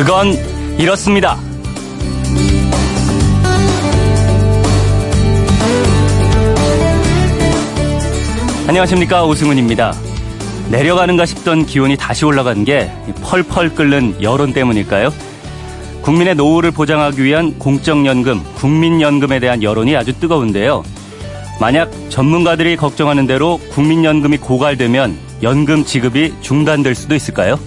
그건 이렇습니다. 안녕하십니까 오승훈입니다. 내려가는가 싶던 기온이 다시 올라간 게 펄펄 끓는 여론 때문일까요? 국민의 노후를 보장하기 위한 공적연금, 국민연금에 대한 여론이 아주 뜨거운데요. 만약 전문가들이 걱정하는 대로 국민연금이 고갈되면 연금 지급이 중단될 수도 있을까요?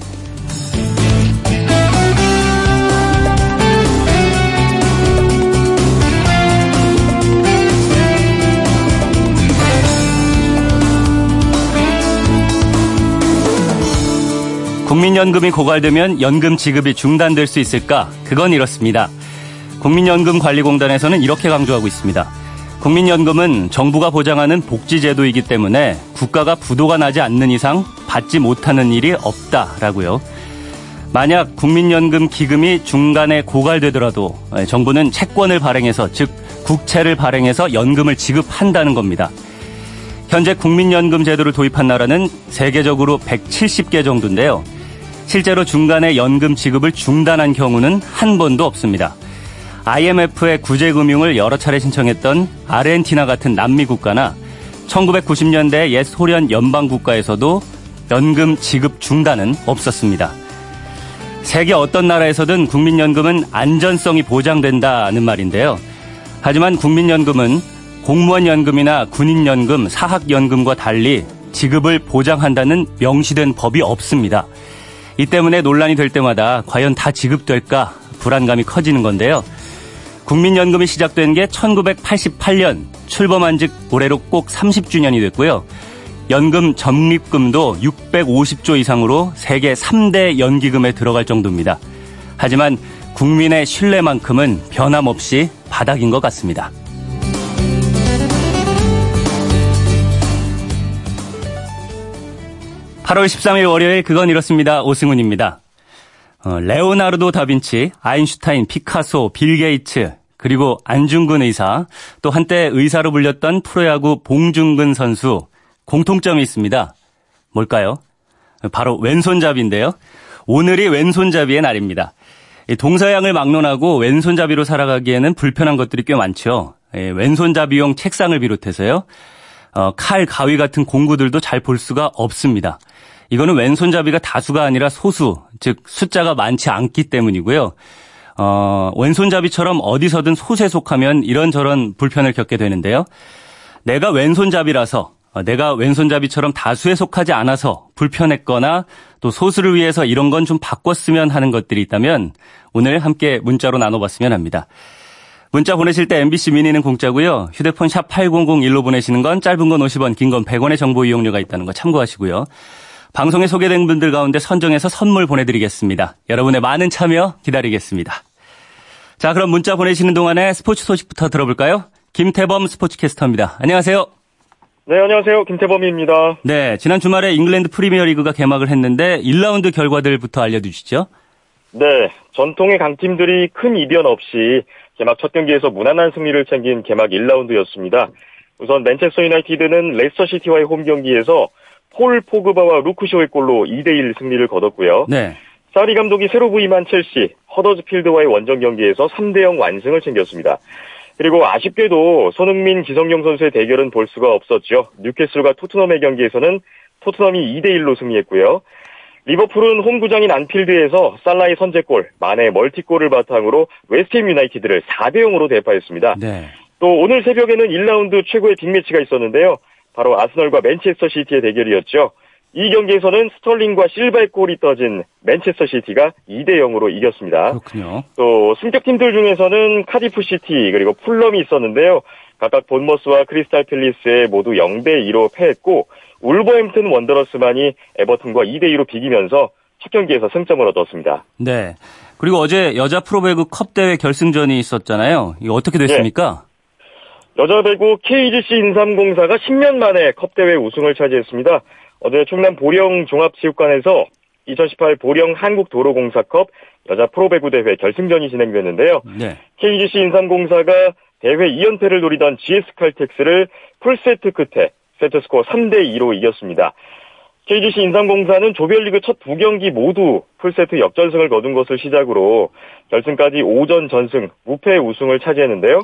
국민연금이 고갈되면 연금 지급이 중단될 수 있을까? 그건 이렇습니다. 국민연금관리공단에서는 이렇게 강조하고 있습니다. 국민연금은 정부가 보장하는 복지제도이기 때문에 국가가 부도가 나지 않는 이상 받지 못하는 일이 없다라고요. 만약 국민연금 기금이 중간에 고갈되더라도 정부는 채권을 발행해서 즉 국채를 발행해서 연금을 지급한다는 겁니다. 현재 국민연금 제도를 도입한 나라는 세계적으로 170개 정도인데요. 실제로 중간에 연금 지급을 중단한 경우는 한 번도 없습니다. IMF의 구제금융을 여러 차례 신청했던 아르헨티나 같은 남미 국가나 1990년대 옛 소련 연방 국가에서도 연금 지급 중단은 없었습니다. 세계 어떤 나라에서든 국민연금은 안전성이 보장된다는 말인데요. 하지만 국민연금은 공무원연금이나 군인연금, 사학연금과 달리 지급을 보장한다는 명시된 법이 없습니다. 이 때문에 논란이 될 때마다 과연 다 지급될까 불안감이 커지는 건데요. 국민연금이 시작된 게 1988년 출범한 즉 올해로 꼭 30주년이 됐고요. 연금 적립금도 650조 이상으로 세계 3대 연기금에 들어갈 정도입니다. 하지만 국민의 신뢰만큼은 변함없이 바닥인 것 같습니다. 8월 13일 월요일 그건 이렇습니다. 오승훈입니다. 어, 레오나르도 다빈치, 아인슈타인, 피카소, 빌 게이츠, 그리고 안중근 의사, 또 한때 의사로 불렸던 프로야구 봉중근 선수 공통점이 있습니다. 뭘까요? 바로 왼손잡이인데요. 오늘이 왼손잡이의 날입니다. 동서양을 막론하고 왼손잡이로 살아가기에는 불편한 것들이 꽤 많죠. 예, 왼손잡이용 책상을 비롯해서요. 어, 칼, 가위 같은 공구들도 잘 볼 수가 없습니다. 이거는 왼손잡이가 다수가 아니라 소수, 즉 숫자가 많지 않기 때문이고요. 어, 왼손잡이처럼 어디서든 소수에 속하면 이런저런 불편을 겪게 되는데요. 내가 왼손잡이라서 어, 내가 왼손잡이처럼 다수에 속하지 않아서 불편했거나 또 소수를 위해서 이런 건 좀 바꿨으면 하는 것들이 있다면 오늘 함께 문자로 나눠봤으면 합니다. 문자 보내실 때 MBC 미니는 공짜고요. 휴대폰 샵 8001로 보내시는 건 짧은 건 50원, 긴 건 100원의 정보 이용료가 있다는 거 참고하시고요. 방송에 소개된 분들 가운데 선정해서 선물 보내드리겠습니다. 여러분의 많은 참여 기다리겠습니다. 자, 그럼 문자 보내시는 동안에 스포츠 소식부터 들어볼까요? 김태범 스포츠캐스터입니다. 안녕하세요. 네, 안녕하세요. 김태범입니다. 네, 지난 주말에 잉글랜드 프리미어 리그가 개막을 했는데 1라운드 결과들부터 알려주시죠. 네, 전통의 강팀들이 큰 이변 없이 개막 첫 경기에서 무난한 승리를 챙긴 개막 1라운드였습니다. 우선 맨체스터 유나이티드는 레스터 시티와의 홈 경기에서 폴 포그바와 루크 쇼의 골로 2대1 승리를 거뒀고요. 네. 사리 감독이 새로 부임한 첼시, 허더즈필드와의 원정 경기에서 3대0 완승을 챙겼습니다. 그리고 아쉽게도 손흥민, 기성용 선수의 대결은 볼 수가 없었죠. 뉴캐슬과 토트넘의 경기에서는 토트넘이 2대1로 승리했고요. 리버풀은 홈구장인 안필드에서 살라의 선제골, 마네의 멀티골을 바탕으로 웨스트햄 유나이티드를 4대0으로 대파했습니다. 네. 또 오늘 새벽에는 1라운드 최고의 빅매치가 있었는데요. 바로 아스널과 맨체스터 시티의 대결이었죠. 이 경기에서는 스털링과 실바의 골이 터진 맨체스터 시티가 2대 0으로 이겼습니다. 그렇군요. 또 승격팀들 중에서는 카디프 시티 그리고 풀럼이 있었는데요. 각각 본머스와 크리스탈 팰리스에 모두 0대 2로 패했고 울버햄튼 원더러스만이 에버튼과 2대 2로 비기면서 첫 경기에서 승점을 얻었습니다. 네. 그리고 어제 여자 프로배구 컵 대회 결승전이 있었잖아요. 이거 어떻게 됐습니까? 네. 여자 배구 KGC 인삼공사가 10년 만에 컵대회 우승을 차지했습니다. 어제 충남 보령 종합체육관에서 2018 보령 한국도로공사컵 여자 프로배구 대회 결승전이 진행됐는데요. 네. KGC 인삼공사가 대회 2연패를 노리던 GS칼텍스를 풀세트 끝에 세트스코어 3대 2로 이겼습니다. KGC 인삼공사는 조별리그 첫 두 경기 모두 풀세트 역전승을 거둔 것을 시작으로 결승까지 5전 전승, 무패 우승을 차지했는데요.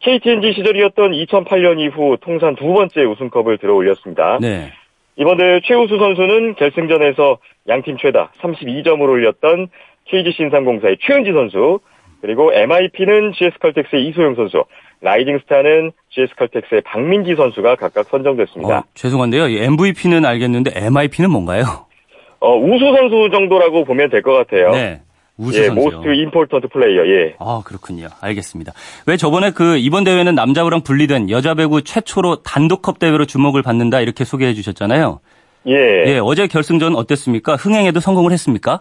KT&G 시절이었던 2008년 이후 통산 두 번째 우승컵을 들어 올렸습니다. 네. 이번 대회 최우수 선수는 결승전에서 양팀 최다 32점을 올렸던 KGC 인삼공사의 최은지 선수, 그리고 MIP는 GS칼텍스의 이소영 선수, rising star는 GS칼텍스의 박민지 선수가 각각 선정됐습니다. 어, 죄송한데요. MVP는 알겠는데 MIP는 뭔가요? 어, 우수 선수 정도라고 보면 될 것 같아요. 네. 우수 예, 선수요. most important player. 예. 아, 그렇군요. 알겠습니다. 왜 저번에 그 이번 대회는 남자부랑 분리된 여자 배구 최초로 단독컵 대회로 주목을 받는다 이렇게 소개해 주셨잖아요. 예. 예, 어제 결승전 어땠습니까? 흥행에도 성공을 했습니까?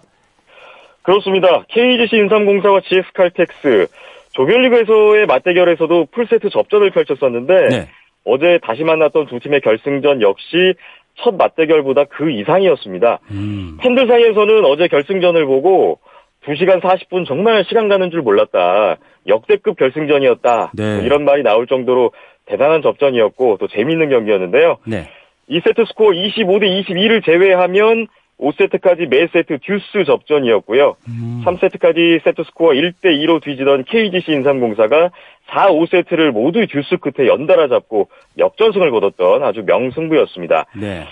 그렇습니다. KGC 인삼공사와 GS칼텍스 조별리그에서의 맞대결에서도 풀세트 접전을 펼쳤었는데 네. 어제 다시 만났던 두 팀의 결승전 역시 첫 맞대결보다 그 이상이었습니다. 음. 팬들 사이에서는 어제 결승전을 보고 2시간 40분 정말 시간 가는 줄 몰랐다. 역대급 결승전이었다. 네. 뭐 이런 말이 나올 정도로 대단한 접전이었고 또 재미있는 경기였는데요. 네. 2세트 스코어 25대 22를 제외하면 5세트까지 매 세트 듀스 접전이었고요. 음. 3세트까지 세트 스코어 1대 2로 뒤지던 KGC 인삼공사가 4, 5세트를 모두 듀스 끝에 연달아 잡고 역전승을 거뒀던 아주 명승부였습니다. 네.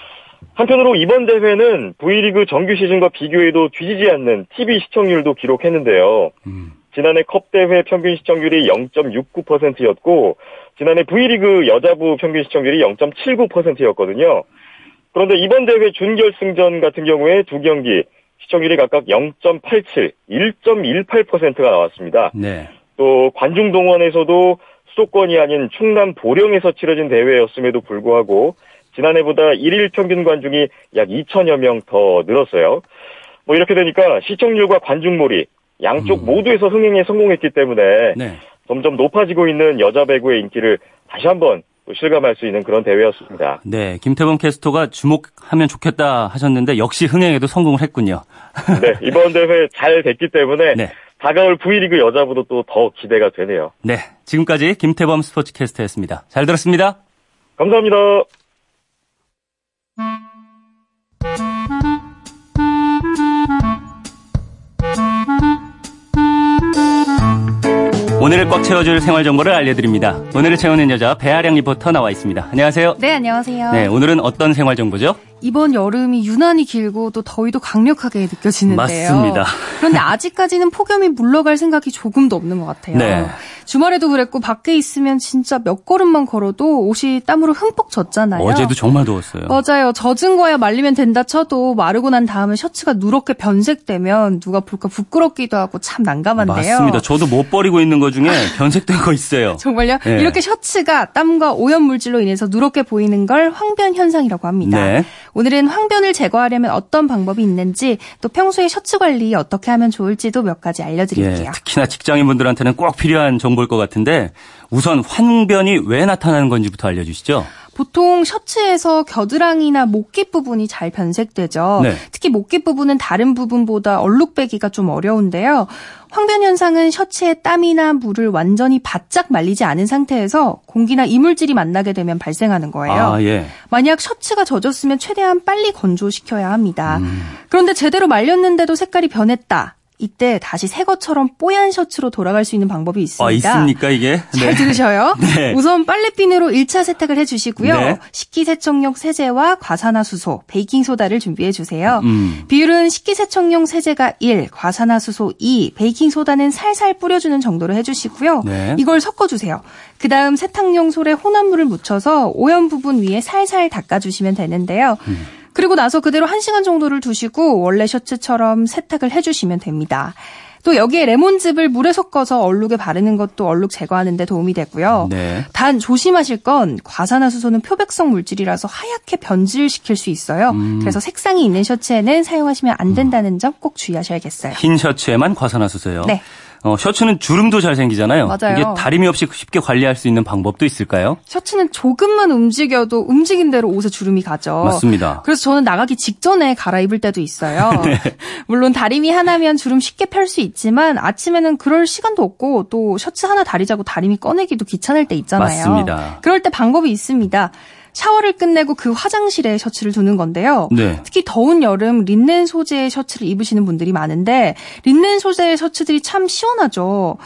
한편으로 이번 대회는 V리그 정규 시즌과 비교해도 뒤지지 않는 TV 시청률도 기록했는데요. 음. 지난해 컵 대회 평균 시청률이 0.69%였고 지난해 V리그 여자부 평균 시청률이 0.79%였거든요. 그런데 이번 대회 준결승전 같은 경우에 두 경기 시청률이 각각 0.87, 1.18%가 나왔습니다. 네. 또 관중 동원에서도 수도권이 아닌 충남 보령에서 치러진 대회였음에도 불구하고 지난해보다 일일 평균 관중이 약 2천여 명 더 늘었어요. 뭐 이렇게 되니까 시청률과 관중몰이 양쪽 음. 모두에서 흥행에 성공했기 때문에 네. 점점 높아지고 있는 여자 배구의 인기를 다시 한번 또 실감할 수 있는 그런 대회였습니다. 네. 김태범 캐스터가 주목하면 좋겠다 하셨는데 역시 흥행에도 성공을 했군요. 네, 이번 대회 잘 됐기 때문에 네. 다가올 V리그 여자부도 또 더 기대가 되네요. 네. 지금까지 김태범 스포츠 캐스터였습니다. 잘 들었습니다. 감사합니다. 오늘을 꽉 채워줄 생활 정보를 알려드립니다. 오늘을 채우는 여자 배아량 리포터 나와 있습니다. 안녕하세요. 네, 안녕하세요. 네, 오늘은 어떤 생활 정보죠? 이번 여름이 유난히 길고 또 더위도 강력하게 느껴지는데요. 맞습니다. 그런데 아직까지는 폭염이 물러갈 생각이 조금도 없는 것 같아요. 네. 주말에도 그랬고 밖에 있으면 진짜 몇 걸음만 걸어도 옷이 땀으로 흠뻑 젖잖아요. 어제도 정말 더웠어요. 맞아요. 젖은 거야 말리면 된다 쳐도 마르고 난 다음에 셔츠가 누렇게 변색되면 누가 볼까 부끄럽기도 하고 참 난감한데요. 맞습니다. 저도 못 버리고 있는 것 중에 변색된 거 있어요. 정말요? 네. 이렇게 셔츠가 땀과 오염 물질로 인해서 누렇게 보이는 걸 황변 현상이라고 합니다. 네. 오늘은 황변을 제거하려면 어떤 방법이 있는지 또 평소에 셔츠 관리 어떻게 하면 좋을지도 몇 가지 알려드릴게요. 예, 특히나 직장인분들한테는 꼭 필요한 정보일 것 같은데 우선 황변이 왜 나타나는 건지부터 알려주시죠. 보통 셔츠에서 겨드랑이나 목깃 부분이 잘 변색되죠. 네. 특히 목깃 부분은 다른 부분보다 얼룩배기가 좀 어려운데요. 황변 현상은 셔츠에 땀이나 물을 완전히 바짝 말리지 않은 상태에서 공기나 이물질이 만나게 되면 발생하는 거예요. 아, 예. 만약 셔츠가 젖었으면 최대한 빨리 건조시켜야 합니다. 음. 그런데 제대로 말렸는데도 색깔이 변했다. 이때 다시 새 것처럼 뽀얀 셔츠로 돌아갈 수 있는 방법이 있습니다. 아, 있습니까, 이게? 잘 들으셔요. 네. 우선 빨래비누로 1차 세탁을 해주시고요. 네. 식기세척용 세제와 과산화수소, 베이킹소다를 준비해 주세요. 음. 비율은 식기세척용 세제가 1, 과산화수소 2, 베이킹소다는 살살 뿌려주는 정도로 해주시고요. 네. 이걸 섞어주세요. 그 다음 세탁용 솔에 혼합물을 묻혀서 오염 부분 위에 살살 닦아주시면 되는데요. 음. 그리고 나서 그대로 1시간 정도를 두시고 원래 셔츠처럼 세탁을 해주시면 됩니다. 또 여기에 레몬즙을 물에 섞어서 얼룩에 바르는 것도 얼룩 제거하는 데 도움이 되고요. 네. 단 조심하실 건 과산화수소는 표백성 물질이라서 하얗게 변질시킬 수 있어요. 음. 그래서 색상이 있는 셔츠에는 사용하시면 안 된다는 점 꼭 주의하셔야겠어요. 흰 셔츠에만 과산화수소요. 네. 어, 셔츠는 주름도 잘 생기잖아요. 맞아요. 이게 다림이 없이 쉽게 관리할 수 있는 방법도 있을까요? 셔츠는 조금만 움직여도 움직인 대로 옷에 주름이 가죠. 맞습니다. 그래서 저는 나가기 직전에 갈아입을 때도 있어요. 네. 물론 다림이 하나면 주름 쉽게 펼 수 있지만 아침에는 그럴 시간도 없고 또 셔츠 하나 다리자고 다림이 꺼내기도 귀찮을 때 있잖아요. 맞습니다. 그럴 때 방법이 있습니다. 샤워를 끝내고 그 화장실에 셔츠를 두는 건데요. 네. 특히 더운 여름 린넨 소재의 셔츠를 입으시는 분들이 많은데 린넨 소재의 셔츠들이 참 시원하죠.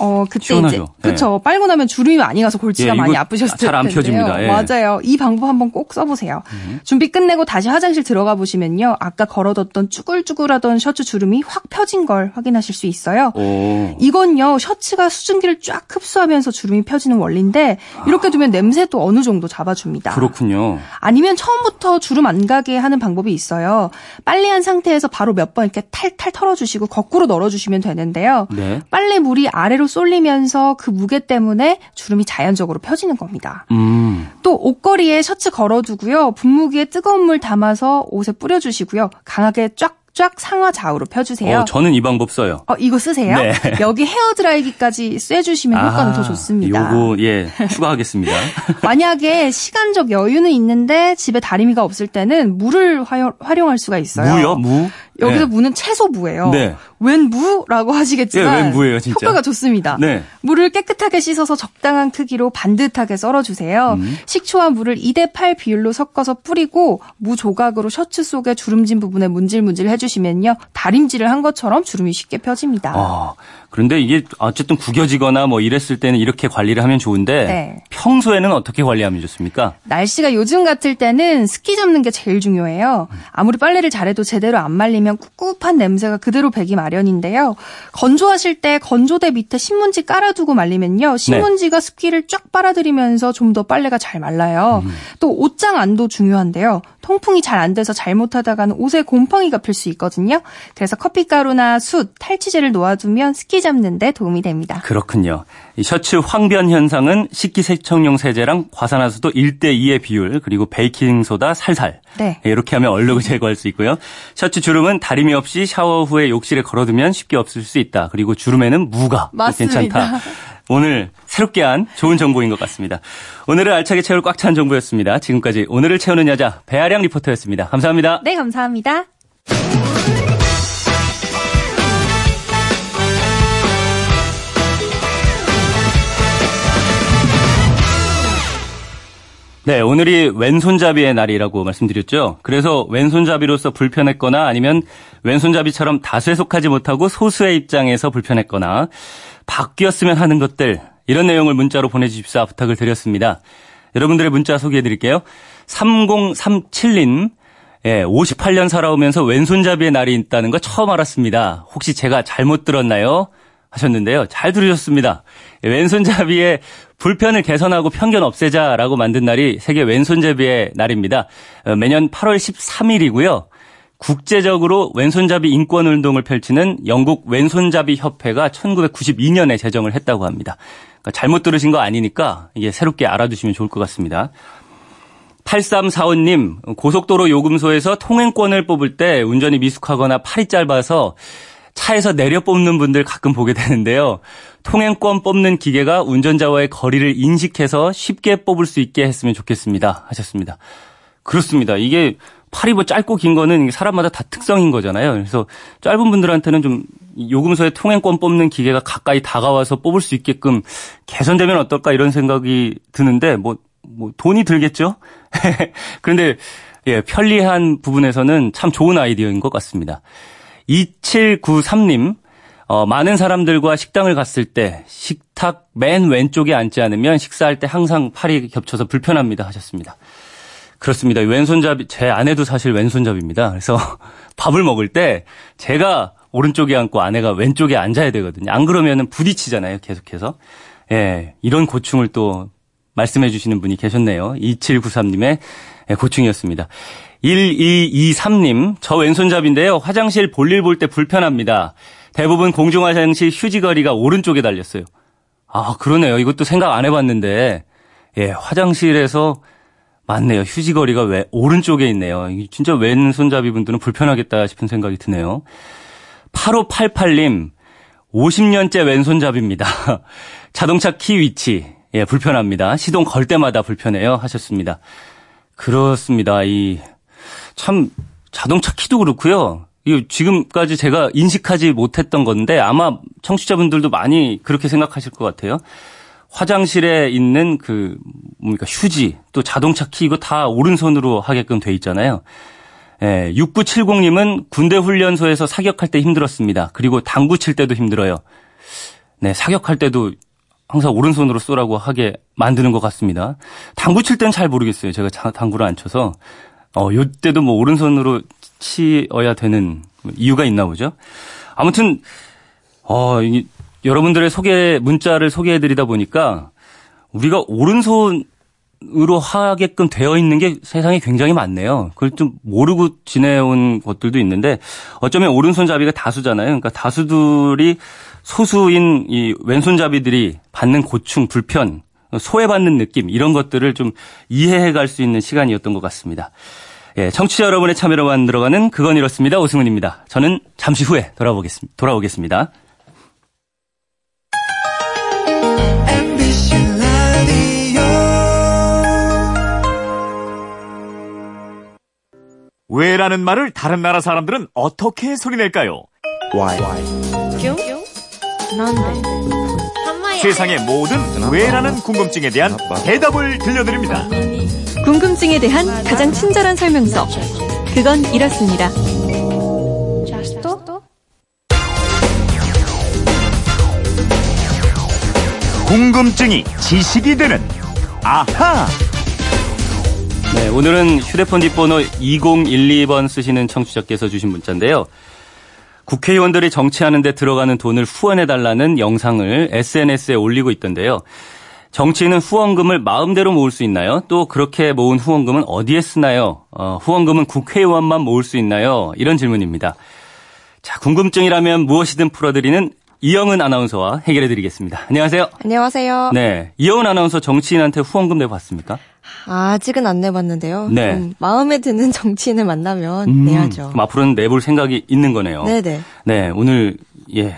어 그때 시원하죠. 이제 그쵸 빨고 나면 주름이 많이 가서 골치가 예, 많이 아프셨을 잘안 텐데요. 펴집니다. 예. 맞아요. 이 방법 한번 꼭 써보세요. 준비 끝내고 다시 화장실 들어가 보시면요 아까 걸어뒀던 쭈글쭈글하던 셔츠 주름이 확 펴진 걸 확인하실 수 있어요. 오. 이건요 셔츠가 수증기를 쫙 흡수하면서 주름이 펴지는 원리인데 이렇게 두면 냄새도 어느 정도 잡아줍니다. 그렇군요. 아니면 처음부터 주름 안 가게 하는 방법이 있어요. 빨래한 상태에서 바로 몇 번 이렇게 탈탈 털어주시고 거꾸로 널어주시면 되는데요. 네. 빨래 물이 아래로 쏠리면서 그 무게 때문에 주름이 자연적으로 펴지는 겁니다. 음. 또 옷걸이에 셔츠 걸어두고요. 분무기에 뜨거운 물 담아서 옷에 뿌려주시고요. 강하게 쫙쫙 상하 좌우로 펴주세요. 어, 저는 이 방법 써요. 어, 이거 쓰세요? 네. 여기 헤어 드라이기까지 쐬주시면 효과는 더 좋습니다. 아, 요거 예 추가하겠습니다. 만약에 시간적 여유는 있는데 집에 다리미가 없을 때는 무를 활용, 활용 할 수가 있어요. 무요? 무? 여기서 네. 무는 채소 무예요. 네. 웬 무라고 하시겠지만 예, 웬 무예요, 진짜? 효과가 좋습니다. 네. 물을 깨끗하게 씻어서 적당한 크기로 반듯하게 썰어주세요. 음. 식초와 물을 2대 8 비율로 섞어서 뿌리고 무 조각으로 셔츠 속에 주름진 부분에 문질문질 해주시면요. 다림질을 한 것처럼 주름이 쉽게 펴집니다. 아, 그런데 이게 어쨌든 구겨지거나 뭐 이랬을 때는 이렇게 관리를 하면 좋은데 네. 평소에는 어떻게 관리하면 좋습니까? 날씨가 요즘 같을 때는 습기 잡는 게 제일 중요해요. 아무리 빨래를 잘해도 제대로 안 말리면 꿉꿉한 냄새가 그대로 배기 마련인데요. 건조하실 때 건조대 밑에 신문지 깔아두고 말리면요. 신문지가 습기를 쫙 빨아들이면서 좀 더 빨래가 잘 말라요. 또 옷장 안도 중요한데요. 통풍이 잘 안 돼서 잘못하다가는 옷에 곰팡이가 필 수 있거든요. 그래서 커피가루나 숯, 탈취제를 놓아두면 습기 잡는 데 도움이 됩니다. 그렇군요. 이 셔츠 황변 현상은 식기세척용 세제랑 과산화수도 1대 2의 비율 그리고 베이킹 소다 살살 네. 이렇게 하면 얼룩을 제거할 수 있고요. 셔츠 주름은 다리미 없이 샤워 후에 욕실에 걸어두면 쉽게 없을 수 있다. 그리고 주름에는 무가. 괜찮다. 오늘 새롭게 한 좋은 정보인 것 같습니다. 오늘은 알차게 채울 꽉 찬 정보였습니다. 지금까지 오늘을 채우는 여자 배아량 리포터였습니다. 감사합니다. 네, 감사합니다. 네, 오늘이 왼손잡이의 날이라고 말씀드렸죠. 그래서 왼손잡이로서 불편했거나 아니면 왼손잡이처럼 다수에 속하지 못하고 소수의 입장에서 불편했거나 바뀌었으면 하는 것들 이런 내용을 문자로 보내주십사 부탁을 드렸습니다. 여러분들의 문자 소개해 드릴게요. 3037님, 예, 58년 살아오면서 왼손잡이의 날이 있다는 거 처음 알았습니다. 혹시 제가 잘못 들었나요? 하셨는데요. 잘 들으셨습니다. 예, 왼손잡이의 불편을 개선하고 편견 없애자라고 만든 날이 세계 왼손잡이의 날입니다. 어, 매년 8월 13일이고요. 국제적으로 왼손잡이 인권 운동을 펼치는 영국 왼손잡이 협회가 1992년에 제정을 했다고 합니다. 그러니까 잘못 들으신 거 아니니까 이게 새롭게 알아두시면 좋을 것 같습니다. 8345님, 고속도로 요금소에서 통행권을 뽑을 때 운전이 미숙하거나 팔이 짧아서 차에서 내려 뽑는 분들 가끔 보게 되는데요. 통행권 뽑는 기계가 운전자와의 거리를 인식해서 쉽게 뽑을 수 있게 했으면 좋겠습니다. 하셨습니다. 그렇습니다. 이게 팔이 뭐 짧고 긴 거는 사람마다 다 특성인 거잖아요. 그래서 짧은 분들한테는 좀 요금소에 통행권 뽑는 기계가 가까이 다가와서 뽑을 수 있게끔 개선되면 어떨까 이런 생각이 드는데 뭐, 뭐 돈이 들겠죠? 그런데 예, 편리한 부분에서는 참 좋은 아이디어인 것 같습니다. 2793님, 어, 많은 사람들과 식당을 갔을 때 식탁 맨 왼쪽에 앉지 않으면 식사할 때 항상 팔이 겹쳐서 불편합니다 하셨습니다. 그렇습니다. 왼손잡이, 제 아내도 사실 왼손잡이입니다. 그래서 밥을 먹을 때 제가 오른쪽에 앉고 아내가 왼쪽에 앉아야 되거든요. 안 그러면은 부딪히잖아요. 계속해서. 예, 이런 고충을 또 말씀해 주시는 분이 계셨네요. 2793님의 고충이었습니다. 1223님, 저 왼손잡인데요. 화장실 볼일 볼 때 불편합니다. 대부분 공중화장실 휴지거리가 오른쪽에 달렸어요. 아, 그러네요. 이것도 생각 안 해봤는데, 예, 화장실에서 맞네요. 휴지거리가 왜 오른쪽에 있네요. 진짜 왼손잡이 분들은 불편하겠다 싶은 생각이 드네요. 8588님, 50년째 왼손잡입니다. 자동차 키 위치, 예, 불편합니다. 시동 걸 때마다 불편해요. 하셨습니다. 그렇습니다. 이, 참, 자동차 키도 그렇고요. 이 지금까지 제가 인식하지 못했던 건데 아마 청취자분들도 많이 그렇게 생각하실 것 같아요. 화장실에 있는 그 뭡니까 휴지 또 자동차 키 이거 다 오른손으로 하게끔 돼 있잖아요. 예, 6970님은 군대 훈련소에서 사격할 때 힘들었습니다. 그리고 당구 칠 때도 힘들어요. 네, 사격할 때도 항상 오른손으로 쏘라고 하게 만드는 것 같습니다. 당구 칠 때는 잘 모르겠어요. 제가 당구를 안 쳐서. 어, 요때도 뭐 오른손으로 치어야 되는 이유가 있나 보죠. 아무튼, 어, 이, 여러분들의 소개, 문자를 소개해드리다 보니까 우리가 오른손 으로 하게끔 되어 있는 게 세상에 굉장히 많네요. 그걸 좀 모르고 지내온 것들도 있는데 어쩌면 오른손잡이가 다수잖아요. 그러니까 다수들이 소수인 이 왼손잡이들이 받는 고충, 불편, 소외받는 느낌 이런 것들을 좀 이해해 갈 수 있는 시간이었던 것 같습니다. 예, 청취자 여러분의 참여로 만들어가는 그건 이렇습니다. 오승훈입니다. 저는 잠시 후에 돌아오겠습니다. 돌아오겠습니다. 왜라는 말을 다른 나라 사람들은 어떻게 소리낼까요? Why? 세상의 모든 왜라는 궁금증에 대한 대답을 들려드립니다. 궁금증에 대한 가장 친절한 설명서. 그건 이렇습니다. 궁금증이 지식이 되는 아하! 네, 오늘은 휴대폰 뒷번호 2012번 쓰시는 청취자께서 주신 문자인데요. 국회의원들이 정치하는데 들어가는 돈을 후원해달라는 영상을 SNS에 올리고 있던데요. 정치인은 후원금을 마음대로 모을 수 있나요? 또 그렇게 모은 후원금은 어디에 쓰나요? 어, 후원금은 국회의원만 모을 수 있나요? 이런 질문입니다. 자, 궁금증이라면 무엇이든 풀어드리는 이영은 아나운서와 해결해 드리겠습니다. 안녕하세요. 안녕하세요. 네. 이영은 아나운서 정치인한테 후원금 내봤습니까? 아직은 안 내봤는데요. 네. 음, 마음에 드는 정치인을 만나면 음, 내야죠. 그럼 앞으로는 내볼 생각이 있는 거네요. 네네. 네. 오늘, 예.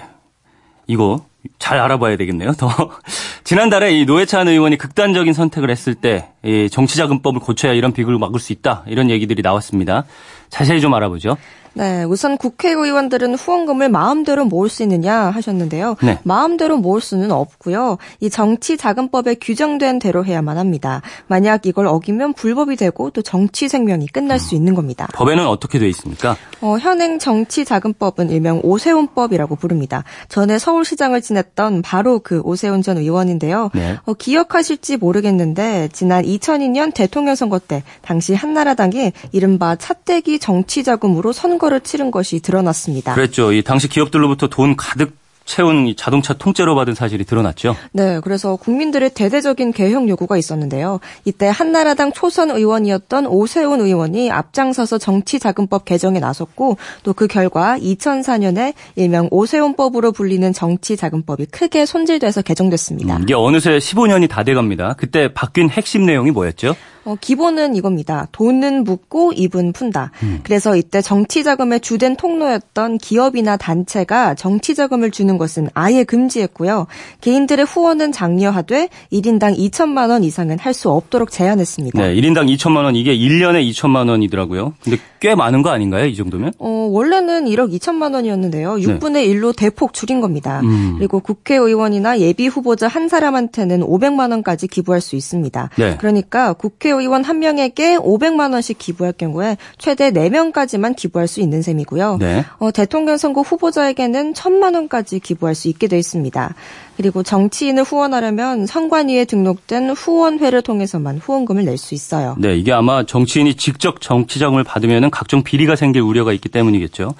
이거 잘 알아봐야 되겠네요. 더. 지난달에 이 노회찬 의원이 극단적인 선택을 했을 때 이 정치자금법을 고쳐야 이런 비극을 막을 수 있다. 이런 얘기들이 나왔습니다. 자세히 좀 알아보죠. 네, 우선 국회의원들은 후원금을 마음대로 모을 수 있느냐 하셨는데요. 네. 마음대로 모을 수는 없고요. 이 정치자금법에 규정된 대로 해야만 합니다. 만약 이걸 어기면 불법이 되고 또 정치 생명이 끝날 수 있는 겁니다. 법에는 어떻게 돼 있습니까? 어, 현행 정치자금법은 일명 오세훈법이라고 부릅니다. 전에 서울시장을 지냈던 바로 그 오세훈 전 의원인데요. 네. 어, 기억하실지 모르겠는데 지난 2002년 대통령 선거 때 당시 한나라당이 이른바 차떼기 정치 자금으로 선거 선거를 치른 것이 드러났습니다. 그랬죠. 이 당시 기업들로부터 돈 가득 채운 자동차 통째로 받은 사실이 드러났죠. 네, 그래서 국민들의 대대적인 개혁 요구가 있었는데요. 이때 한나라당 초선 의원이었던 오세훈 의원이 앞장서서 정치자금법 개정에 나섰고 또 그 결과 2004년에 일명 오세훈법으로 불리는 정치자금법이 크게 손질돼서 개정됐습니다. 음, 이게 어느새 15년이 다 돼갑니다. 그때 바뀐 핵심 내용이 뭐였죠? 어, 기본은 이겁니다. 돈은 묻고 입은 푼다. 음. 그래서 이때 정치 자금의 주된 통로였던 기업이나 단체가 정치 자금을 주는 것은 아예 금지했고요. 개인들의 후원은 장려하되 1인당 2천만 원 이상은 할 수 없도록 제한했습니다. 네, 1인당 2천만 원 이게 1년에 2천만 원이더라고요. 근데 꽤 많은 거 아닌가요? 이 정도면? 어, 원래는 1억 2천만 원이었는데요. 6분의 네. 1로 대폭 줄인 겁니다. 음. 그리고 국회의원이나 예비 후보자 한 사람한테는 500만 원까지 기부할 수 있습니다. 네. 그러니까 국회 국회의원 한 명에게 500만 원씩 기부할 경우에 최대 4명까지만 기부할 수 있는 셈이고요. 네. 어, 대통령 선거 후보자에게는 1000만 원까지 기부할 수 있게 돼 있습니다. 그리고 정치인을 후원하려면 선관위에 등록된 후원회를 통해서만 후원금을 낼 수 있어요. 네, 이게 아마 정치인이 직접 정치자금을 받으면 각종 비리가 생길 우려가 있기 때문이겠죠.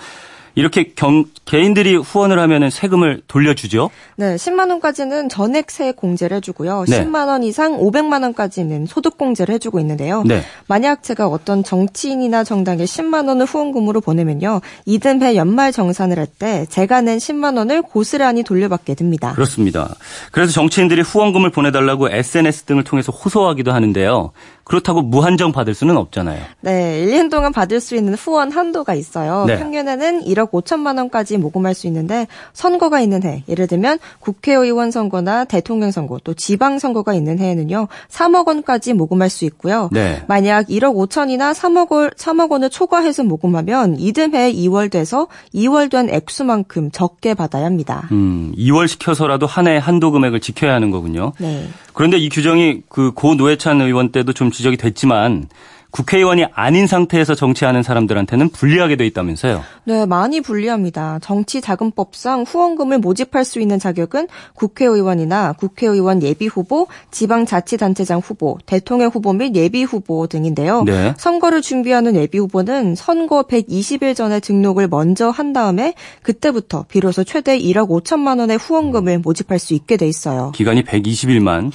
이렇게 경, 개인들이 후원을 하면 세금을 돌려주죠? 네, 10만 원까지는 전액세 공제를 해주고요. 네. 10만 원 이상 500만 원까지는 소득 공제를 해주고 있는데요. 네. 만약 제가 어떤 정치인이나 정당에 10만 원을 후원금으로 보내면요, 이듬해 연말 정산을 할 때 제가 낸 10만 원을 고스란히 돌려받게 됩니다. 그렇습니다. 그래서 정치인들이 후원금을 보내달라고 SNS 등을 통해서 호소하기도 하는데요. 그렇다고 무한정 받을 수는 없잖아요. 네, 1년 동안 받을 수 있는 후원 한도가 있어요. 네. 평균에는 1억 5천만 원까지 모금할 수 있는데 선거가 있는 해, 예를 들면 국회의원 선거나 대통령 선거, 또 지방 선거가 있는 해에는요. 3억 원까지 모금할 수 있고요. 네. 만약 1억 5천이나 3억 원 3억 원을 초과해서 모금하면 이듬해 2월 돼서 2월 된 액수만큼 적게 받아야 합니다. 음, 2월 시켜서라도 한 해 한도 금액을 지켜야 하는 거군요. 네. 그런데 이 규정이 그 고 노회찬 의원 때도 좀 지적이 됐지만 국회의원이 아닌 상태에서 정치하는 사람들한테는 불리하게 돼 있다면서요? 네, 많이 불리합니다. 정치자금법상 후원금을 모집할 수 있는 자격은 국회의원이나 국회의원 예비후보, 지방자치단체장 후보, 대통령 후보 및 예비후보 등인데요. 네. 선거를 준비하는 예비후보는 선거 120일 전에 등록을 먼저 한 다음에 그때부터 비로소 최대 1억 5천만 원의 후원금을 모집할 수 있게 돼 있어요. 기간이 120일만.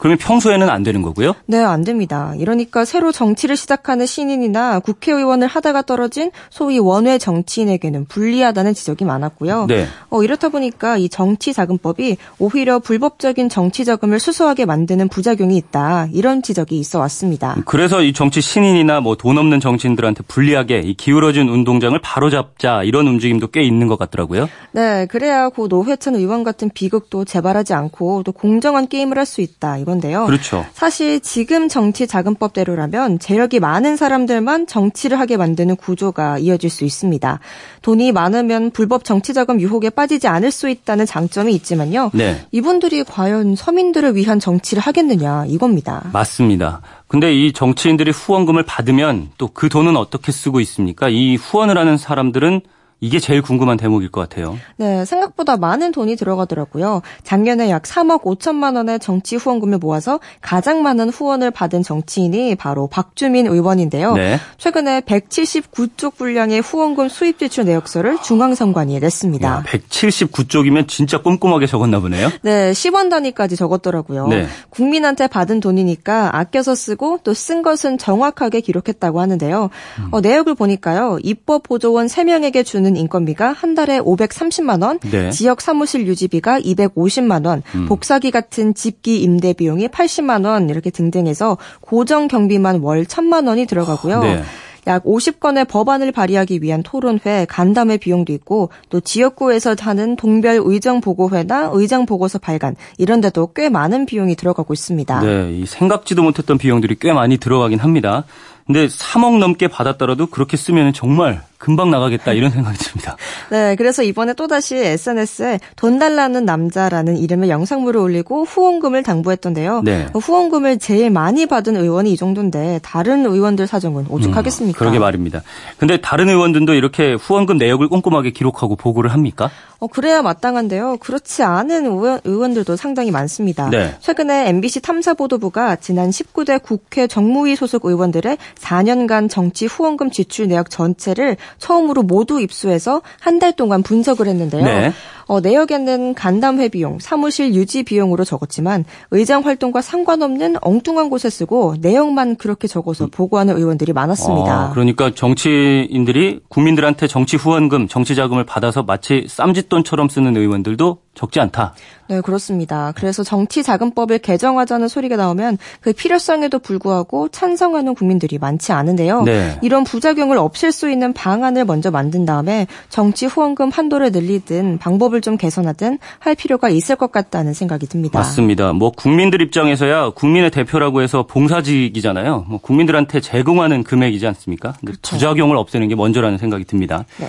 그러면 평소에는 안 되는 거고요? 네, 안 됩니다. 이러니까 새로 정치를 시작하는 신인이나 국회의원을 하다가 떨어진 소위 원외 정치인에게는 불리하다는 지적이 많았고요. 네. 어, 이렇다 보니까 이 정치자금법이 오히려 불법적인 정치자금을 수수하게 만드는 부작용이 있다. 이런 지적이 있어 왔습니다. 그래서 이 정치 신인이나 뭐 돈 없는 정치인들한테 불리하게 이 기울어진 운동장을 바로잡자 이런 움직임도 꽤 있는 것 같더라고요. 네, 그래야 고 노회찬 의원 같은 비극도 재발하지 않고 또 공정한 게임을 할 수 있다. 건데요. 그렇죠. 사실 지금 정치 자금법대로라면 재력이 많은 사람들만 정치를 하게 만드는 구조가 이어질 수 있습니다. 돈이 많으면 불법 정치 자금 유혹에 빠지지 않을 수 있다는 장점이 있지만요. 네. 이분들이 과연 서민들을 위한 정치를 하겠느냐 이겁니다. 맞습니다. 근데 이 정치인들이 후원금을 받으면 또 그 돈은 어떻게 쓰고 있습니까? 이 후원을 하는 사람들은 이게 제일 궁금한 대목일 것 같아요. 네, 생각보다 많은 돈이 들어가더라고요. 작년에 약 3억 5천만 원의 정치 후원금을 모아서 가장 많은 후원을 받은 정치인이 바로 박주민 의원인데요. 네. 최근에 179쪽 분량의 후원금 수입 지출 내역서를 중앙선관위에 냈습니다. 179쪽이면 진짜 꼼꼼하게 적었나 보네요. 네, 10원 단위까지 적었더라고요. 네. 국민한테 받은 돈이니까 아껴서 쓰고 또 쓴 것은 정확하게 기록했다고 하는데요. 음. 어, 내역을 보니까요. 입법 보조원 3명에게 주는 드는 인건비가 한 달에 530만 원, 네. 지역 사무실 유지비가 250만 원, 음. 복사기 같은 집기 임대 비용이 80만 원 이렇게 등등해서 고정 경비만 월 1000만 원이 들어가고요. 네. 약 50건의 법안을 발의하기 위한 토론회, 간담회 비용도 있고 또 지역구에서 하는 동별 의정 보고회나 의장 보고서 발간 이런 데도 꽤 많은 비용이 들어가고 있습니다. 네, 생각지도 못했던 비용들이 꽤 많이 들어가긴 합니다. 근데 3억 넘게 받았더라도 그렇게 쓰면 정말 금방 나가겠다 이런 생각이 듭니다. 네, 그래서 이번에 또다시 SNS에 돈 달라는 남자라는 이름의 영상물을 올리고 후원금을 당부했던데요. 네. 후원금을 제일 많이 받은 의원이 이 정도인데 다른 의원들 사정은 오죽하겠습니까? 음, 그러게 말입니다. 근데 다른 의원들도 이렇게 후원금 내역을 꼼꼼하게 기록하고 보고를 합니까? 어, 그래야 마땅한데요. 그렇지 않은 의원, 들도 상당히 많습니다. 네. 최근에 MBC 탐사보도부가 지난 19대 국회 정무위 소속 의원들의 4년간 정치 후원금 지출 내역 전체를 처음으로 모두 입수해서 한 달 동안 분석을 했는데요. 네. 어, 내역에는 간담회 비용, 사무실 유지 비용으로 적었지만 의장 활동과 상관없는 엉뚱한 곳에 쓰고 내용만 그렇게 적어서 보고하는 의원들이 많았습니다. 아, 그러니까 정치인들이 국민들한테 정치 후원금, 정치 자금을 받아서 마치 쌈짓돈처럼 쓰는 의원들도 적지 않다. 네, 그렇습니다. 그래서 정치자금법을 개정하자는 소리가 나오면 그 필요성에도 불구하고 찬성하는 국민들이 많지 않은데요. 네. 이런 부작용을 없앨 수 있는 방안을 먼저 만든 다음에 정치 후원금 한도를 늘리든 방법을 좀 개선하든 할 필요가 있을 것 같다는 생각이 듭니다. 맞습니다. 뭐 국민들 입장에서야 국민의 대표라고 해서 봉사직이잖아요. 뭐 국민들한테 제공하는 금액이지 않습니까? 그렇죠. 부작용을 없애는 게 먼저라는 생각이 듭니다. 네.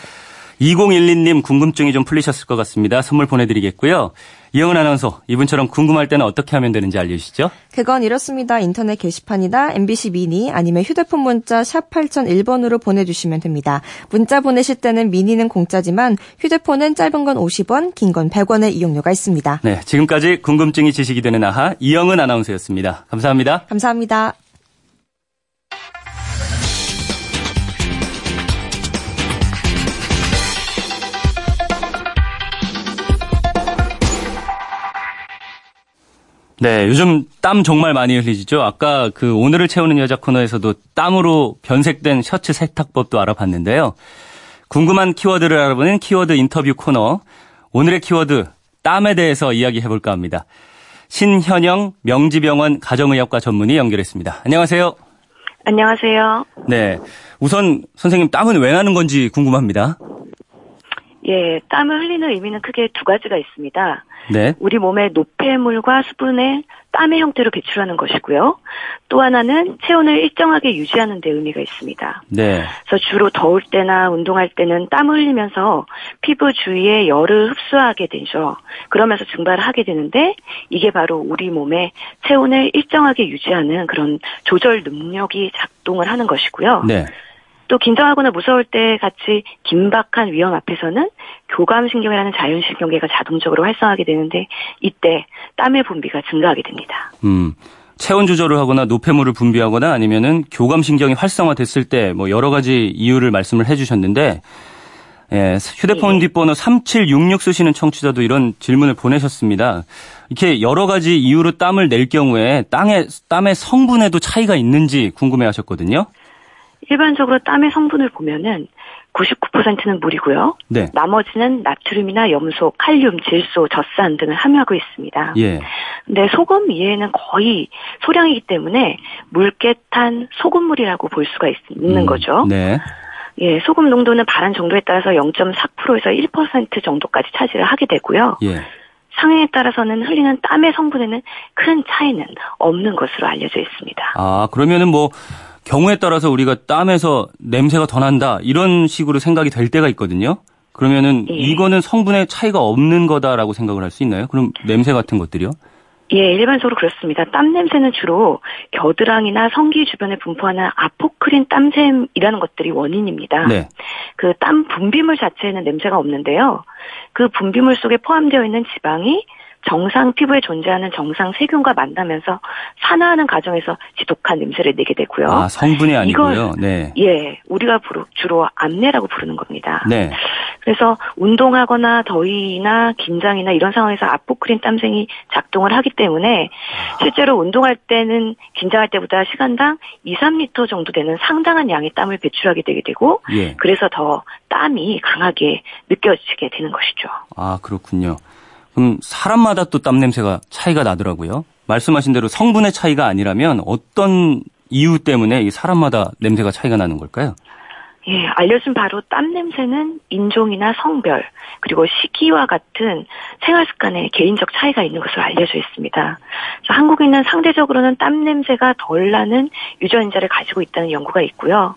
2012님 궁금증이 좀 풀리셨을 것 같습니다. 선물 보내드리겠고요. 이영은 아나운서, 이분처럼 궁금할 때는 어떻게 하면 되는지 알려주시죠? 그건 이렇습니다. 인터넷 게시판이나 MBC 미니 아니면 휴대폰 문자 샵 8001번으로 보내주시면 됩니다. 문자 보내실 때는 미니는 공짜지만 휴대폰은 짧은 건 50원, 긴 건 100원의 이용료가 있습니다. 네, 지금까지 궁금증이 지식이 되는 아하 이영은 아나운서였습니다. 감사합니다. 감사합니다. 네, 요즘 땀 정말 많이 흘리시죠? 아까 그 오늘을 채우는 여자 코너에서도 땀으로 변색된 셔츠 세탁법도 알아봤는데요. 궁금한 키워드를 알아보는 키워드 인터뷰 코너. 오늘의 키워드 땀에 대해서 이야기해 볼까 합니다. 신현영 명지병원 가정의학과 전문의 연결했습니다. 안녕하세요. 안녕하세요. 네. 우선 선생님 땀은 왜 나는 건지 궁금합니다. 예, 땀을 흘리는 의미는 크게 두 가지가 있습니다. 네. 우리 몸의 노폐물과 수분을 땀의 형태로 배출하는 것이고요. 또 하나는 체온을 일정하게 유지하는 데 의미가 있습니다. 네. 그래서 주로 더울 때나 운동할 때는 땀을 흘리면서 피부 주위에 열을 흡수하게 되죠. 그러면서 증발을 하게 되는데 이게 바로 우리 몸의 체온을 일정하게 유지하는 그런 조절 능력이 작동을 하는 것이고요. 네. 또 긴장하거나 무서울 때 같이 긴박한 위험 앞에서는 교감신경이라는 자연신경계가 자동적으로 활성하게 되는데 이때 땀의 분비가 증가하게 됩니다. 음. 체온 조절을 하거나 노폐물을 분비하거나 아니면은 교감신경이 활성화됐을 때 뭐 여러 가지 이유를 말씀을 해주셨는데 예, 휴대폰 네. 뒷번호 3766 쓰시는 청취자도 이런 질문을 보내셨습니다. 이렇게 여러 가지 이유로 땀을 낼 경우에 땅의 땀의 성분에도 차이가 있는지 궁금해 하셨거든요. 일반적으로 땀의 성분을 보면은 99%는 물이고요. 네. 나머지는 나트륨이나 염소, 칼륨, 질소, 젖산 등을 함유하고 있습니다. 예. 근데 소금 이외에는 거의 소량이기 때문에 물개탄 소금물이라고 볼 수가 있, 는 음, 거죠. 네. 예, 소금 농도는 발한 정도에 따라서 0.4%에서 1% 정도까지 차지를 하게 되고요. 예. 상황에 따라서는 흘리는 땀의 성분에는 큰 차이는 없는 것으로 알려져 있습니다. 아, 그러면은 뭐 경우에 따라서 우리가 땀에서 냄새가 더 난다 이런 식으로 생각이 될 때가 있거든요. 그러면은 예. 이거는 성분의 차이가 없는 거다라고 생각을 할 수 있나요? 그럼 냄새 같은 것들이요? 예, 일반적으로 그렇습니다. 땀 냄새는 주로 겨드랑이나 성기 주변에 분포하는 아포크린 땀샘이라는 것들이 원인입니다. 네. 그 땀 분비물 자체에는 냄새가 없는데요. 그 분비물 속에 포함되어 있는 지방이 정상 피부에 존재하는 정상 세균과 만나면서 산화하는 과정에서 지독한 냄새를 내게 되고요. 아, 성분이 아니고요. 네. 예, 우리가 주로 암내라고 부르는 겁니다. 네. 그래서 운동하거나 더위나 긴장이나 이런 상황에서 아포크린 땀생이 작동을 하기 때문에 실제로 운동할 때는 긴장할 때보다 시간당 2, 3리터 정도 되는 상당한 양의 땀을 배출하게 되게 되고 예. 그래서 더 땀이 강하게 느껴지게 되는 것이죠. 아, 그렇군요. 그럼 사람마다 또 땀 냄새가 차이가 나더라고요. 말씀하신 대로 성분의 차이가 아니라면 어떤 이유 때문에 사람마다 냄새가 차이가 나는 걸까요? 예, 알려진 바로 땀 냄새는 인종이나 성별, 그리고 시기와 같은 생활 습관에 개인적 차이가 있는 것으로 알려져 있습니다. 한국인은 상대적으로는 습땀 냄새가 덜 나는 유전자를 가지고 있다는 연구가 있고요.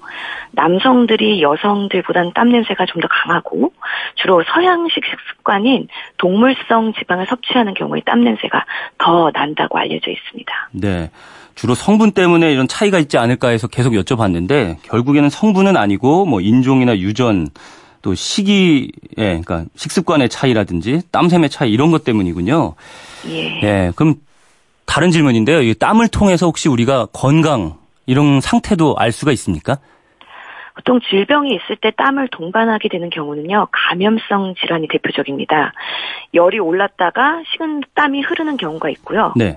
남성들이 여성들보다는 땀 냄새가 좀 더 강하고 주로 서양식 식습관인 동물성 지방을 섭취하는 경우에 땀 냄새가 더 난다고 알려져 있습니다. 네. 주로 성분 때문에 이런 차이가 있지 않을까 해서 계속 여쭤봤는데 결국에는 성분은 아니고 뭐 인종이나 유전 또 시기에 그러니까 식습관의 차이라든지 땀샘의 차이 이런 것 때문이군요. 예. 예. 그럼 다른 질문인데요. 이 땀을 통해서 혹시 우리가 건강 이런 상태도 알 수가 있습니까? 보통 질병이 있을 때 땀을 동반하게 되는 경우는요, 감염성 질환이 대표적입니다. 열이 올랐다가 식은 땀이 흐르는 경우가 있고요. 네.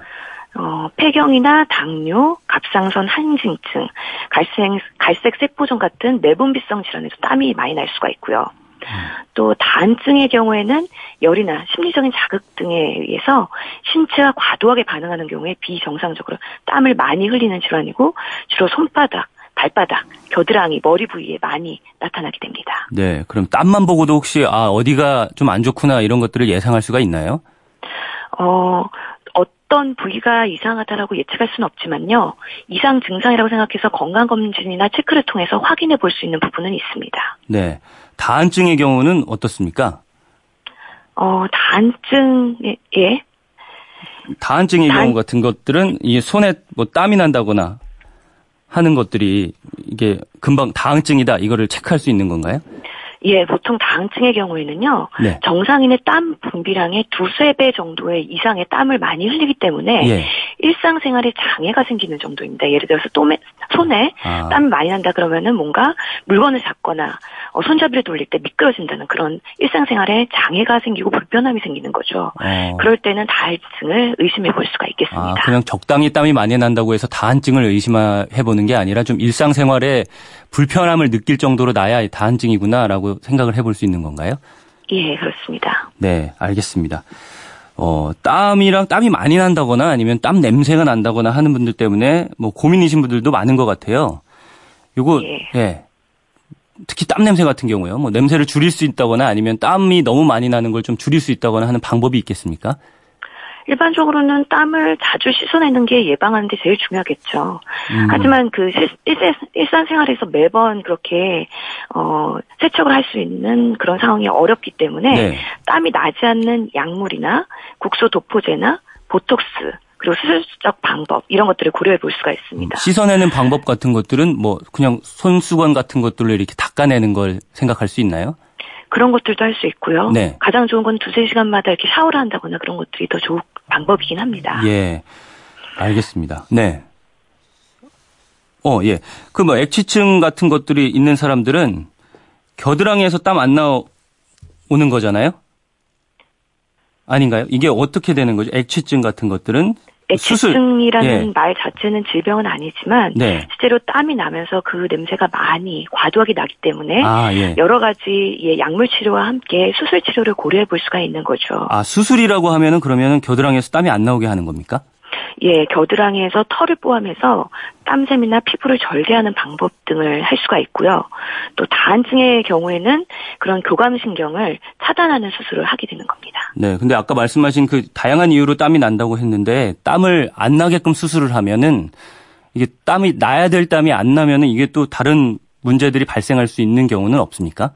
어, 폐경이나 당뇨, 갑상선 항진증, 갈색, 갈색 세포종 같은 내분비성 질환에도 땀이 많이 날 수가 있고요. 또 다한증의 경우에는 열이나 심리적인 자극 등에 의해서 신체가 과도하게 반응하는 경우에 비정상적으로 땀을 많이 흘리는 질환이고 주로 손바닥, 발바닥, 겨드랑이, 머리 부위에 많이 나타나게 됩니다. 네, 그럼 땀만 보고도 혹시 아 어디가 좀 안 좋구나 이런 것들을 예상할 수가 있나요? 어, 어떤 부위가 이상하다라고 예측할 수는 없지만요. 이상 증상이라고 생각해서 건강검진이나 체크를 통해서 확인해 볼 수 있는 부분은 있습니다. 네. 다한증의 경우는 어떻습니까? 어, 다한증, 예. 다한증의 다한... 경우 같은 것들은 이 손에 뭐 땀이 난다거나 하는 것들이 이게 금방 다한증이다 이거를 체크할 수 있는 건가요? 예, 보통 다항증의 경우에는요. 네. 정상인의 땀 분비량의 두세 배 정도의 이상의 땀을 많이 흘리기 때문에 예. 일상생활에 장애가 생기는 정도입니다. 예를 들어서 똥에, 손에 아. 땀이 많이 난다 그러면은 뭔가 물건을 잡거나 어, 손잡이를 돌릴 때 미끄러진다는 그런 일상생활에 장애가 생기고 불편함이 생기는 거죠. 어. 그럴 때는 다한증을 의심해 볼 수가 있겠습니다. 아, 그냥 적당히 땀이 많이 난다고 해서 다한증을 의심해 보는 게 아니라 좀 일상생활에 불편함을 느낄 정도로 나야 다한증이구나라고 생각을 해볼 수 있는 건가요? 예, 그렇습니다. 네, 알겠습니다. 어, 땀이랑 땀이 많이 난다거나 아니면 땀 냄새가 난다거나 하는 분들 때문에 뭐 고민이신 분들도 많은 것 같아요. 요거 예. 예. 특히 땀 냄새 같은 경우요. 뭐 냄새를 줄일 수 있다거나 아니면 땀이 너무 많이 나는 걸 좀 줄일 수 있다거나 하는 방법이 있겠습니까? 일반적으로는 땀을 자주 씻어내는 게 예방하는 게 제일 중요하겠죠. 음. 하지만 그 일상생활에서 매번 그렇게 어 세척을 할 수 있는 그런 상황이 어렵기 때문에 네. 땀이 나지 않는 약물이나 국소 도포제나 보톡스 그리고 수술적 방법 이런 것들을 고려해 볼 수가 있습니다. 음, 씻어내는 방법 같은 것들은 뭐 그냥 손수건 같은 것들로 이렇게 닦아내는 걸 생각할 수 있나요? 그런 것들도 할 수 있고요. 네. 가장 좋은 건 두세 시간마다 이렇게 샤워를 한다거나 그런 것들이 더 좋은 방법이긴 합니다. 예. 알겠습니다. 네. 어, 예. 그 뭐 액취층 같은 것들이 있는 사람들은 겨드랑이에서 땀 안 나오는 거잖아요? 아닌가요? 이게 어떻게 되는 거죠? 액취증 같은 것들은 액취증이라는 예. 말 자체는 질병은 아니지만 네. 실제로 땀이 나면서 그 냄새가 많이 과도하게 나기 때문에 아, 예. 여러 가지 예, 약물 치료와 함께 수술 치료를 고려해 볼 수가 있는 거죠. 아 수술이라고 하면은 그러면은 겨드랑이에서 땀이 안 나오게 하는 겁니까? 예, 겨드랑이에서 털을 포함해서 땀샘이나 피부를 절개하는 방법 등을 할 수가 있고요. 또 다한증의 경우에는 그런 교감신경을 차단하는 수술을 하게 되는 겁니다. 네, 근데 아까 말씀하신 그 다양한 이유로 땀이 난다고 했는데 땀을 안 나게끔 수술을 하면은 이게 땀이 나야 될 땀이 안 나면은 이게 또 다른 문제들이 발생할 수 있는 경우는 없습니까?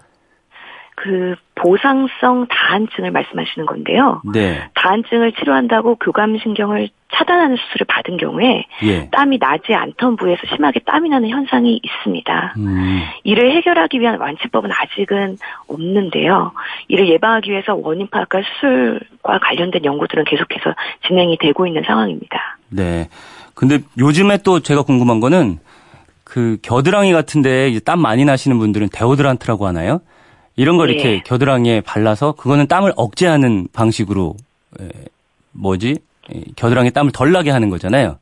그 보상성 다한증을 말씀하시는 건데요. 네. 다한증을 치료한다고 교감신경을 차단하는 수술을 받은 경우에 예. 땀이 나지 않던 부위에서 심하게 땀이 나는 현상이 있습니다. 음. 이를 해결하기 위한 완치법은 아직은 없는데요. 이를 예방하기 위해서 원인 파악과 수술과 관련된 연구들은 계속해서 진행이 되고 있는 상황입니다. 네. 근데 요즘에 또 제가 궁금한 거는 그 겨드랑이 같은데 땀 많이 나시는 분들은 데오드란트라고 하나요? 이런 걸 네. 이렇게 겨드랑이에 발라서 그거는 땀을 억제하는 방식으로 뭐지 겨드랑이 땀을 덜 나게 하는 거잖아요.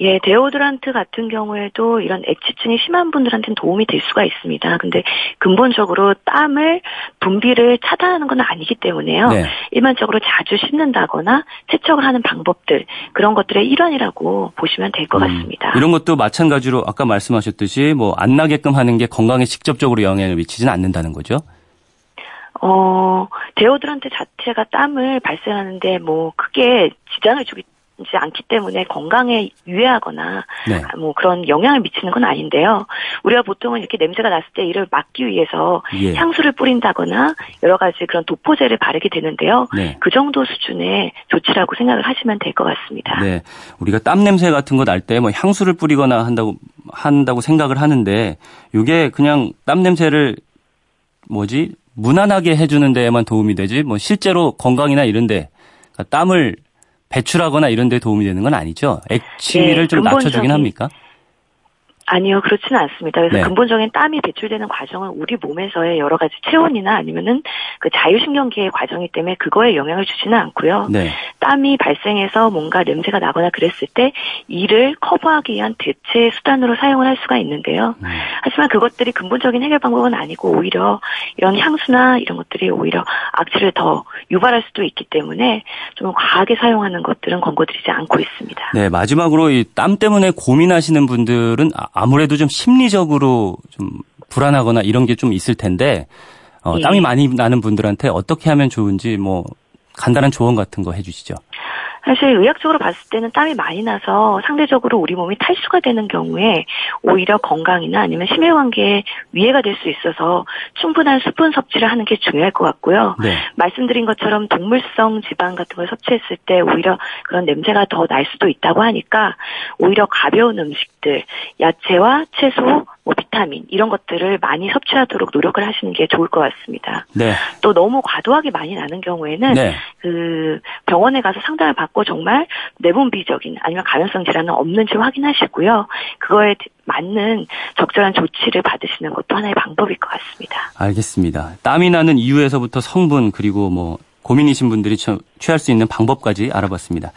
예, 데오드란트 같은 경우에도 이런 액취증이 심한 분들한테는 도움이 될 수가 있습니다. 근데 근본적으로 땀을 분비를 차단하는 건 아니기 때문에요. 네. 일반적으로 자주 씻는다거나 세척을 하는 방법들 그런 것들의 일환이라고 보시면 될것 음, 같습니다. 이런 것도 마찬가지로 아까 말씀하셨듯이 뭐 안 나게끔 하는 게 건강에 직접적으로 영향을 미치지는 않는다는 거죠. 어, 데오드란트 자체가 땀을 발생하는데 뭐 크게 지장을 주기 지 않기 때문에 건강에 유해하거나 네. 뭐 그런 영향을 미치는 건 아닌데요. 우리가 보통은 이렇게 냄새가 났을 때 이를 막기 위해서 예. 향수를 뿌린다거나 여러 가지 그런 도포제를 바르게 되는데요. 네. 그 정도 수준의 조치라고 생각을 하시면 될 것 같습니다. 네. 우리가 땀 냄새 같은 거 날 때 뭐 향수를 뿌리거나 한다고 한다고 생각을 하는데 이게 그냥 땀 냄새를 뭐지 무난하게 해주는 데에만 도움이 되지 뭐 실제로 건강이나 이런 데 그러니까 땀을 배출하거나 이런 데 도움이 되는 건 아니죠. 액취를 네, 좀 낮춰주긴 합니까? 아니요, 그렇지는 않습니다. 그래서 네. 근본적인 땀이 배출되는 과정은 우리 몸에서의 여러 가지 체온이나 아니면은 그 자율신경계의 과정이 때문에 그거에 영향을 주지는 않고요. 네. 땀이 발생해서 뭔가 냄새가 나거나 그랬을 때 이를 커버하기 위한 대체 수단으로 사용을 할 수가 있는데요. 음. 하지만 그것들이 근본적인 해결 방법은 아니고 오히려 이런 향수나 이런 것들이 오히려 악취를 더 유발할 수도 있기 때문에 좀 과하게 사용하는 것들은 권고드리지 않고 있습니다. 네, 마지막으로 이 땀 때문에 고민하시는 분들은 아 무래도 좀 심리적으로 좀 불안하거나 이런 게 좀 있을 텐데 어, 예. 땀이 많이 나는 분들한테 어떻게 하면 좋은지 뭐 간단한 조언 같은 거 해주시죠. 사실 의학적으로 봤을 때는 땀이 많이 나서 상대적으로 우리 몸이 탈수가 되는 경우에 오히려 건강이나 아니면 심혈관계에 위해가 될 수 있어서 충분한 수분 섭취를 하는 게 중요할 것 같고요. 네. 말씀드린 것처럼 동물성 지방 같은 걸 섭취했을 때 오히려 그런 냄새가 더 날 수도 있다고 하니까 오히려 가벼운 음식들, 야채와 채소, 뭐 비타민 이런 것들을 많이 섭취하도록 노력을 하시는 게 좋을 것 같습니다. 네. 또 너무 과도하게 많이 나는 경우에는 네. 그 병원에 가서 상담을 받고 정말 내분비적인 아니면 감염성 질환은 없는지 확인하시고요. 그거에 맞는 적절한 조치를 받으시는 것도 하나의 방법일 것 같습니다. 알겠습니다. 땀이 나는 이유에서부터 성분 그리고 뭐 고민이신 분들이 취할 수 있는 방법까지 알아봤습니다.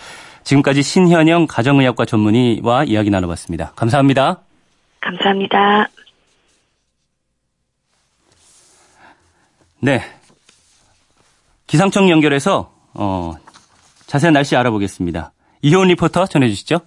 지금까지 신현영 가정의학과 전문의와 이야기 나눠봤습니다. 감사합니다. 감사합니다. 네. 기상청 연결해서 어, 자세한 날씨 알아보겠습니다. 이효은 리포터 전해주시죠.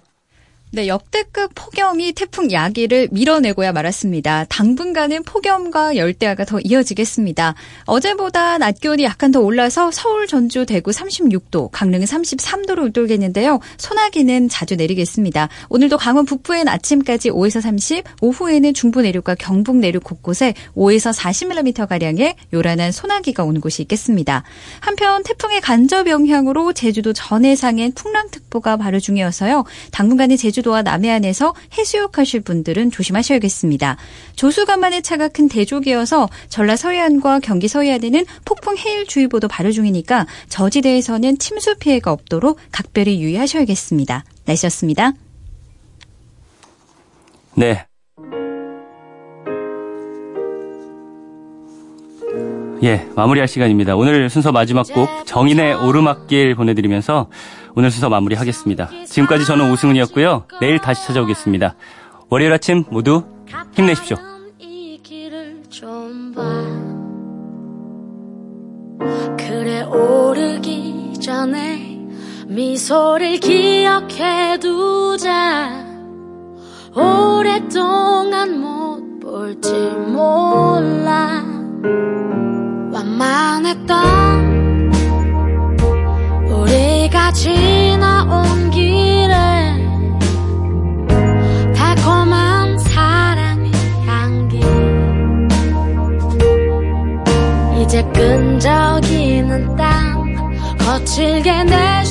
네, 역대급 폭염이 태풍 야기를 밀어내고야 말았습니다. 당분간은 폭염과 열대야가 더 이어지겠습니다. 어제보다 낮 기온이 약간 더 올라서 서울, 전주, 대구 36도, 강릉은 33도로 웃돌겠는데요. 소나기는 자주 내리겠습니다. 오늘도 강원 북부엔 아침까지 5에서 30, 오후에는 중부 내륙과 경북 내륙 곳곳에 5에서 40mm가량의 요란한 소나기가 오는 곳이 있겠습니다. 한편 태풍의 간접 영향으로 제주도 전해상엔 풍랑특보가 발효 중이어서요. 당분간은 제주 제주도와 남해안에서 해수욕하실 분들은 조심하셔야겠습니다. 조수간만의 차가 큰 대족이어서 전라 서해안과 경기 서해안에는 폭풍 해일주의보도 발효 중이니까 저지대에서는 침수 피해가 없도록 각별히 유의하셔야겠습니다. 날씨였습니다. 네. 예, 마무리할 시간입니다. 오늘 순서 마지막 곡 정인의 오르막길 보내드리면서 오늘 순서 마무리하겠습니다. 지금까지 저는 오승훈이었고요. 내일 다시 찾아오겠습니다. 월요일 아침 모두 힘내십시오. 그래 오르기 전에 미소를 기억해 두자 오랫동안 못 볼지 몰라 완 만했던 우리가 지나온 길에 달콤한 사랑의 향기 이제 끈적이는 땀 거칠게 내쉬